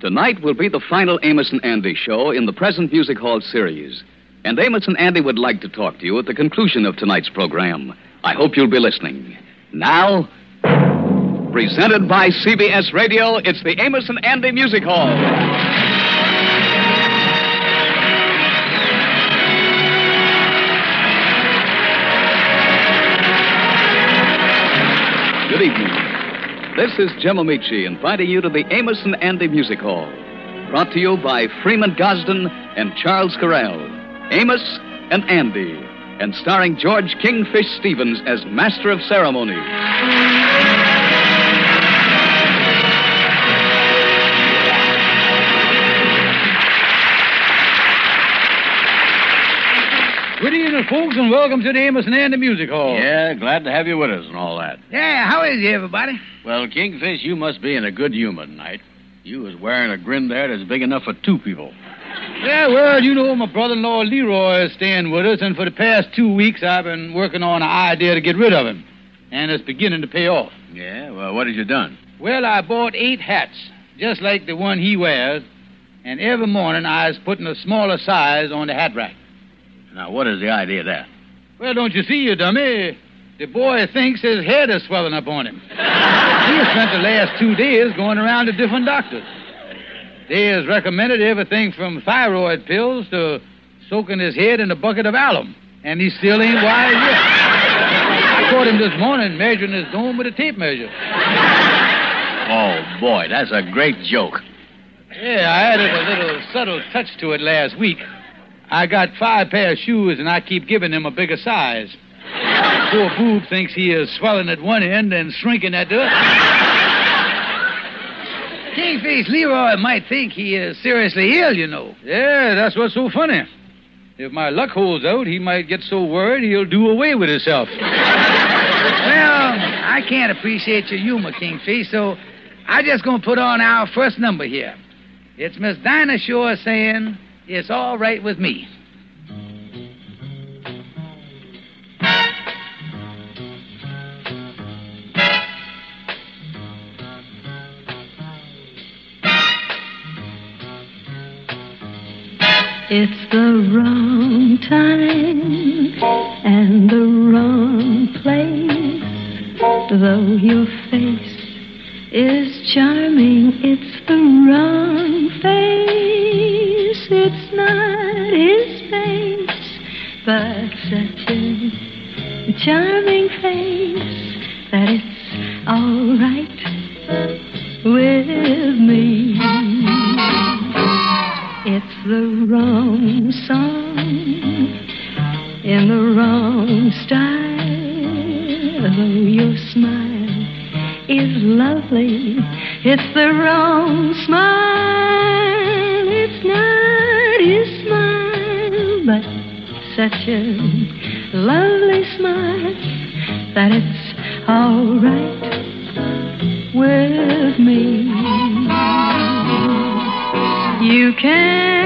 Tonight will be the final Amos and Andy show in the present Music Hall series. And Amos and Andy would like to talk to you at the conclusion of tonight's program. I hope you'll be listening. Now, presented by CBS Radio, it's the Amos and Andy Music Hall. Good evening. This is Jim Ameche inviting you to the Amos and Andy Music Hall. Brought to you by Freeman Gosden and Charles Correll. Amos and Andy. And starring George Kingfish Stevens as Master of Ceremony. Good evening, folks, and welcome to the Amos and Andy Music Hall. Yeah, glad to have you with us and all that. Yeah, how is you, everybody? Well, Kingfish, you must be in a good humor tonight. You was wearing a grin there that's big enough for two people. Yeah, well, you know, my brother-in-law Leroy is staying with us, and for the past two weeks I've been working on an idea to get rid of him. And it's beginning to pay off. Yeah, well, what have you done? Well, I bought eight hats, just like the one he wears, and every morning I was putting a smaller size on the hat rack. Now, what is the idea of that? Well, don't you see, you dummy? The boy thinks his head is swelling up on him. he has spent the last two days going around to different doctors. They has recommended everything from thyroid pills to soaking his head in a bucket of alum. And he still ain't wise yet. I caught him this morning measuring his dome with a tape measure. Oh, boy, that's a great joke. Yeah, I added a little subtle touch to it last week. I got five pair of shoes, and I keep giving him a bigger size. Poor boob thinks he is swelling at one end and shrinking at the other. Kingfish Leroy might think he is seriously ill, you know. Yeah, that's what's so funny. If my luck holds out, he might get so worried he'll do away with himself. Well, I can't appreciate your humor, Kingfish, so I'm just gonna put on our first number here. It's Miss Dinah Shore saying, It's all right with me. It's the wrong time and the wrong place. Though your face is charming, it's the wrong face. Face, but that it's all right with me. You can't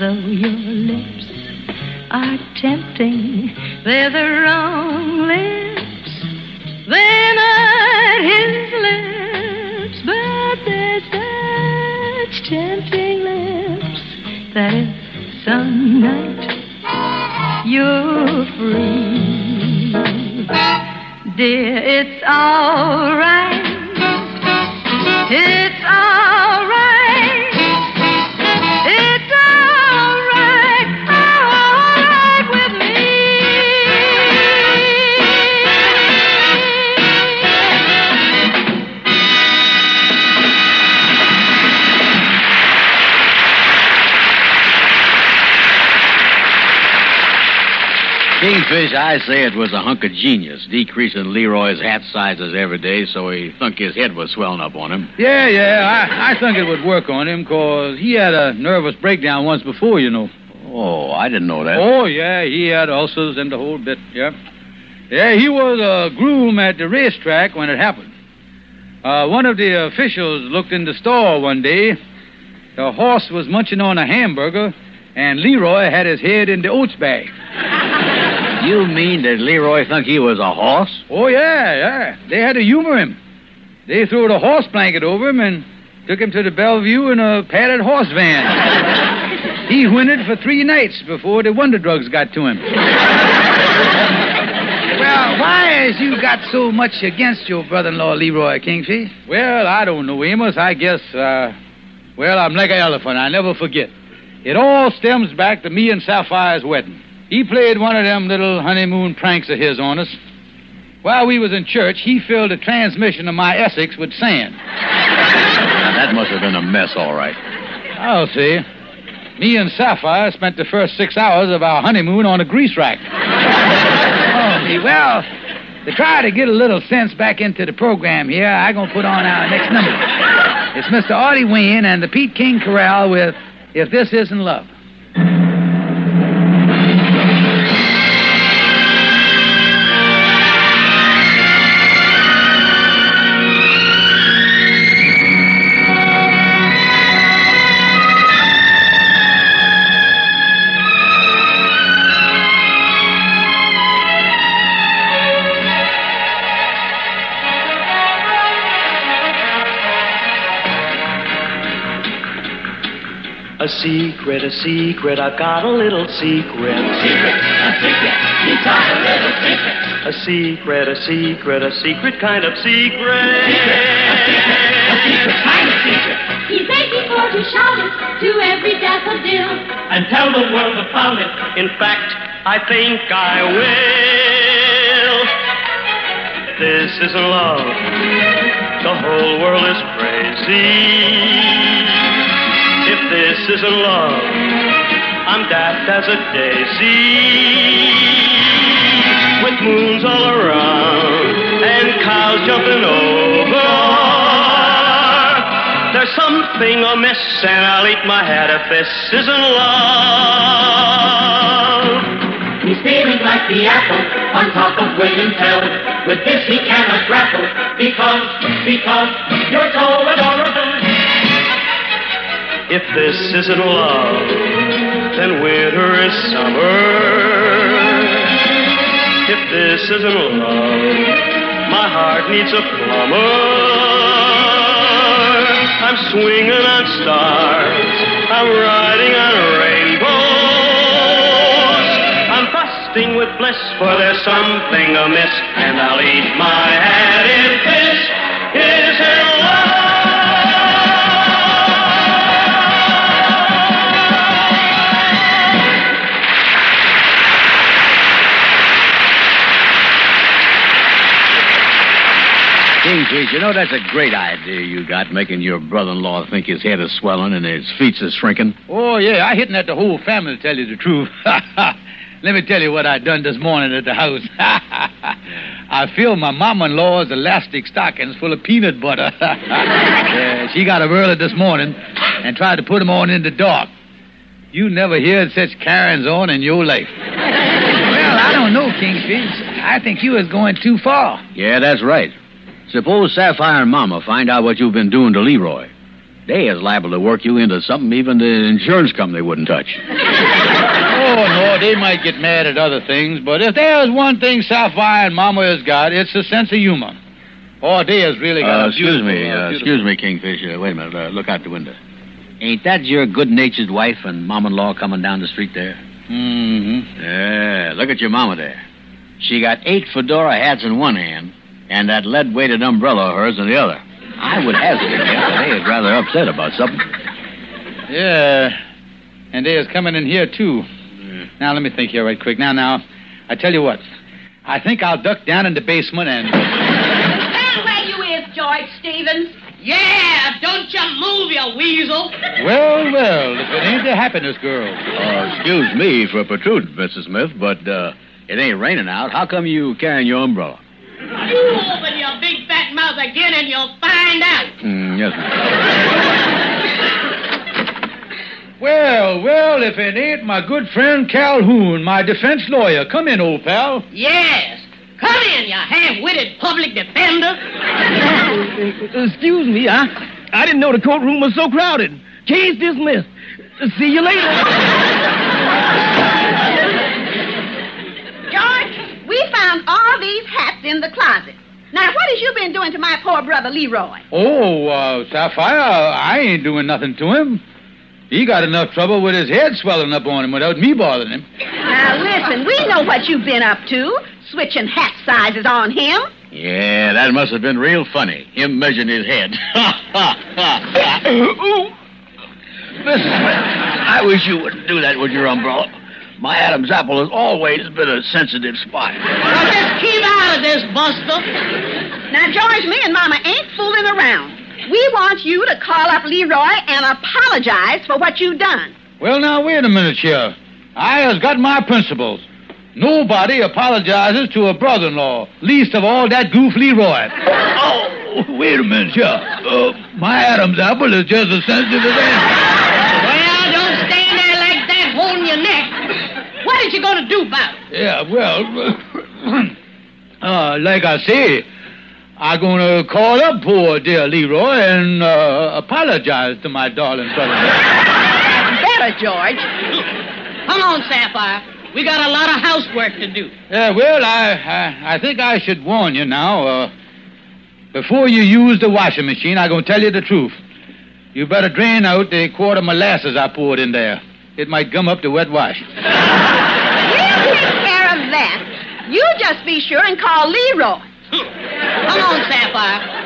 Though your lips are tempting, they're the Kingfish, I say it was a hunk of genius, decreasing Leroy's hat sizes every day so he thunk his head was swelling up on him. Yeah, yeah, I, I think it would work on him, 'cause he had a nervous breakdown once before, you know. Oh, I didn't know that. Oh, yeah, he had ulcers and the whole bit, yeah. Yeah, he was a groom at the racetrack when it happened. Uh, one of the officials looked in the store one day. The horse was munching on a hamburger, and Leroy had his head in the oats bag. You mean that Leroy thunk he was a horse? Oh, yeah, yeah. They had to humor him. They threw a horse blanket over him and took him to the Bellevue in a padded horse van. he whinnied for three nights before the wonder drugs got to him. Well, why has you got so much against your brother-in-law, Leroy Kingfish? Well, I don't know, Amos. I guess, uh, well, I'm like an elephant. I never forget. It all stems back to me and Sapphire's wedding. He played one of them little honeymoon pranks of his on us. While we was in church, he filled the transmission of my Essex with sand. That must have been a mess, all right. I'll see. Me and Sapphire spent the first six hours of our honeymoon on a grease rack. Oh. Well, to try to get a little sense back into the program here, I'm going to put on our next number. It's Mr. Artie Wynn and the Pete King Chorale with If This Isn't Love. A secret, a secret, I've got a little secret. Secret, a secret, you've got a little secret, a secret a secret, a secret kind of secret. Secret, a secret, a secret kind of secret. He's making for to shout it to every daffodil. And tell the world about it. In fact, I think I will. This isn't love. The whole world is crazy. This isn't love, I'm daft as a daisy. With moons all around and cows jumping over. There's something amiss, and I'll eat my head if this isn't love. He's feeling like the apple on top of William Tell. With this he cannot grapple because, because you're so adorable. If this isn't love, then winter is summer. If this isn't love, my heart needs a plumber. I'm swinging on stars, I'm riding on rainbows. I'm busting with bliss, for there's something amiss, and I'll eat my head if this Kingfish, you know that's a great idea you got, making your brother-in-law think his head is swelling and his feet is shrinking. Oh, yeah, I hitting at the whole family to tell you the truth. Let me tell you what I done this morning at the house. I filled my mama-in-law's elastic stockings full of peanut butter. Yeah, she got 'em early this morning and tried to put 'em on in the dark. You never heard such carryings on in your life. Well, I don't know, Kingfish. I think you was going too far. Yeah, that's right. Suppose Sapphire and Mama find out what you've been doing to Leroy. They is liable to work you into something even the insurance company wouldn't touch. Oh, no, they might get mad at other things, but if there's one thing Sapphire and Mama has got, it's a sense of humor. Oh, they has really got Uh, a excuse me, uh, uh, excuse me, Kingfish. Uh, wait a minute. Uh, look out the window. Ain't that your good-natured wife and mom-in-law coming down the street there? Mm-hmm. Yeah, look at your mama there. She got eight fedora hats in one hand and that lead-weighted umbrella of hers in the other. I would hazard a guess they is rather upset about something. Yeah, and they is coming in here, too. Now, let me think here right quick. Now, now, I tell you what. I think I'll duck down in the basement and... Stand where you is, George Stevens. Yeah, don't you move, you weasel. Well, well, if it ain't the happiness girl. Uh, excuse me for protruding, Mrs. Smith, but uh, It ain't raining out. How come you carrying your umbrella? You open your big fat mouth again and you'll find out. Mm, yes, ma'am. Well, well, if it ain't my good friend Calhoun, my defense lawyer. Come in, old pal. Yes. Come in, you half-witted public defender. Excuse me, I, I didn't know the courtroom was so crowded. Case dismissed. See you later. Found all these hats in the closet. Now, what has you been doing to my poor brother Leroy? Oh, uh, Sapphire, I ain't doing nothing to him. He got enough trouble with his head swelling up on him without me bothering him. Now, listen, we know what you've been up to, switching hat sizes on him. Yeah, that must have been real funny. Him measuring his head. Ha, ha, ha. Ooh. Listen, I wish you wouldn't do that with your umbrella. My Adam's apple has always been a sensitive spot. Now just keep out of this, Buster. Now, George, me and Mama ain't fooling around. We want you to call up Leroy and apologize for what you've done. Well, now, wait a minute here. I has got my principles. Nobody apologizes to a brother-in-law, least of all that goof Leroy. Oh, wait a minute here. Uh, my Adam's apple is just as sensitive as anything. Well, don't stand there like that holding your neck. What is you going to do about it? Yeah, well, uh, like I say, I'm going to call up poor dear Leroy and uh, apologize to my darling brother. Better, George. Come on, Sapphire. We got a lot of housework to do. Yeah, well, I, I, I think I should warn you now. Uh, before you use the washing machine, I'm going to tell you the truth. You better drain out the quart of molasses I poured in there. It might gum up the wet wash. We'll take care of that. You just be sure and call Leroy. Hmm. Come on, Sapphire.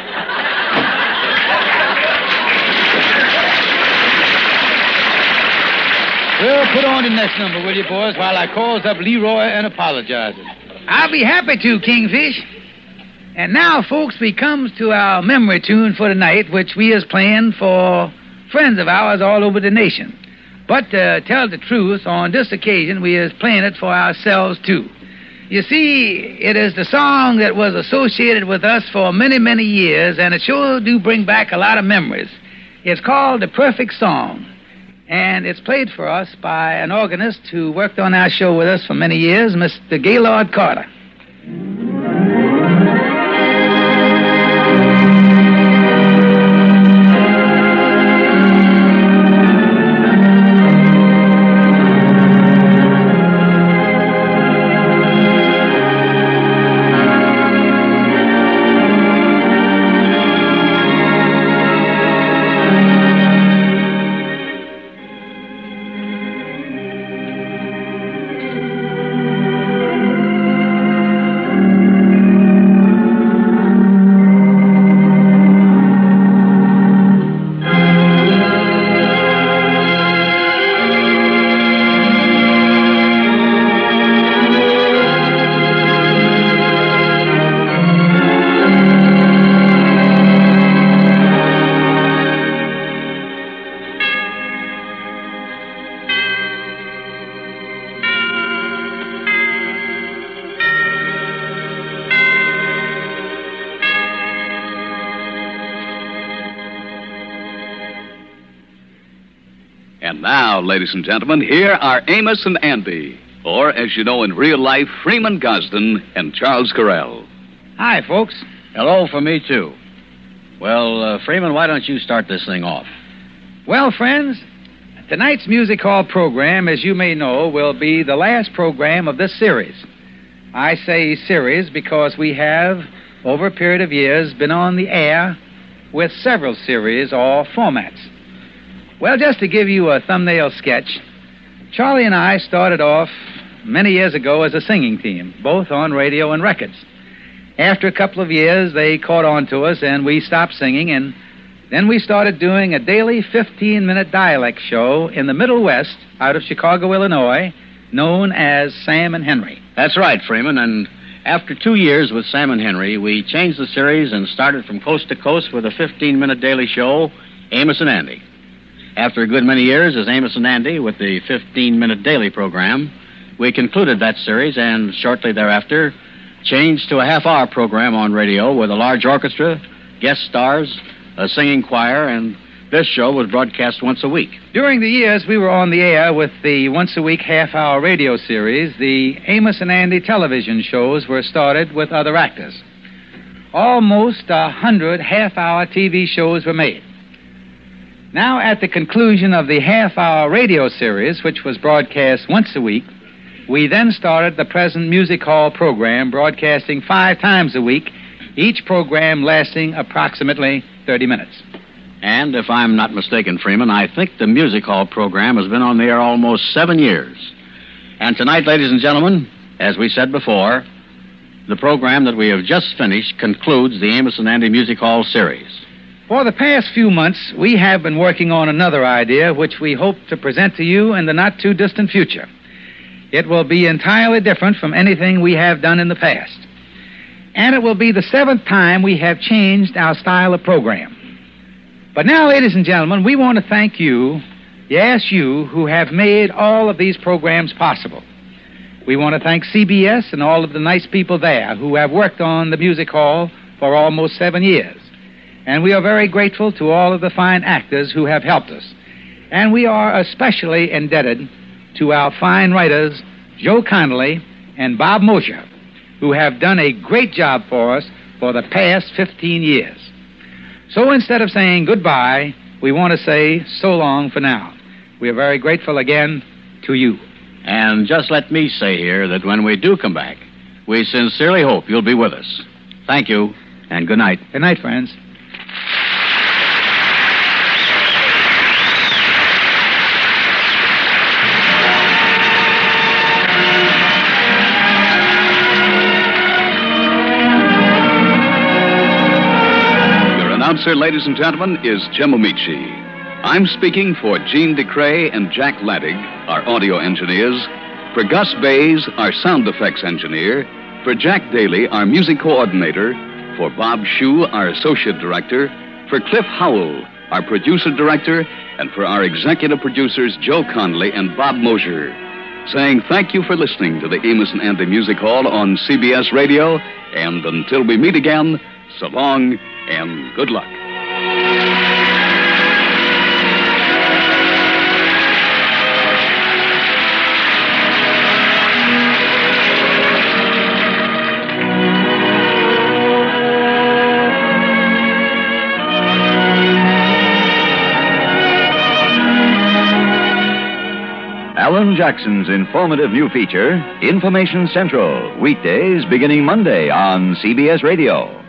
Well, put on the next number, will you, boys, while I calls up Leroy and apologizes. I'll be happy to, Kingfish. And now, folks, we comes to our memory tune for tonight, which we is playing for friends of ours all over the nation. But to tell the truth, on this occasion, we is playing it for ourselves too. You see, it is the song that was associated with us for many, many years, and it sure do bring back a lot of memories. It's called The Perfect Song, and it's played for us by an organist who worked on our show with us for many years, Mr. Gaylord Carter. Ladies and gentlemen, here are Amos and Andy, or as you know in real life, Freeman Gosden and Charles Correll. Hi, folks. Hello for me, too. Well, uh, Freeman, why don't you start this thing off? Well, friends, tonight's music hall program, as you may know, will be the last program of this series. I say series because we have, over a period of years, been on the air with several series or formats. Well, just to give you a thumbnail sketch, Charlie and I started off many years ago as a singing team, both on radio and records. After a couple of years, they caught on to us and we stopped singing, and then we started doing a daily 15 minute dialect show in the Middle West out of Chicago, Illinois, known as Sam and Henry. That's right, Freeman. And after two years with Sam and Henry, we changed the series and started from coast to coast with a 15 minute daily show, Amos and Andy. After a good many years as Amos and Andy with the 15 minute daily program, we concluded that series and shortly thereafter changed to a half hour program on radio with a large orchestra, guest stars, a singing choir, and this show was broadcast once a week. During the years we were on the air with the once a week half hour radio series, the Amos and Andy television shows were started with other actors. Almost a hundred half hour TV shows were made. Now, at the conclusion of the half hour radio series, which was broadcast once a week, we then started the present Music Hall program, broadcasting five times a week, each program lasting approximately 30 minutes. And if I'm not mistaken, Freeman, I think the Music Hall program has been on the air almost seven years. And tonight, ladies and gentlemen, as we said before, the program that we have just finished concludes the Amos and Andy Music Hall series. For the past few months, we have been working on another idea which we hope to present to you in the not too distant future. It will be entirely different from anything we have done in the past. And it will be the seventh time we have changed our style of program. But now, ladies and gentlemen, we want to thank you, yes, you, who have made all of these programs possible. We want to thank CBS and all of the nice people there who have worked on the music hall for almost seven years. And we are very grateful to all of the fine actors who have helped us. And we are especially indebted to our fine writers, Joe Connelly and Bob Mosher, who have done a great job for us for the past 15 years. So instead of saying goodbye, we want to say so long for now. We are very grateful again to you. And just let me say here that when we do come back, we sincerely hope you'll be with us. Thank you, and good night. Good night, friends. Announcer, ladies and gentlemen, is Jim Ameche. I'm speaking for Gene DeCray and Jack Laddig, our audio engineers, for Gus Bays, our sound effects engineer, for Jack Daly, our music coordinator, for Bob Shue, our associate director, for Cliff Howell, our producer director, and for our executive producers, Joe Conley and Bob Mosher, saying thank you for listening to the Amos and Andy Music Hall on CBS Radio, and until we meet again, so long and good luck. Alan Jackson's informative new feature, Information Central, weekdays beginning Monday on CBS Radio.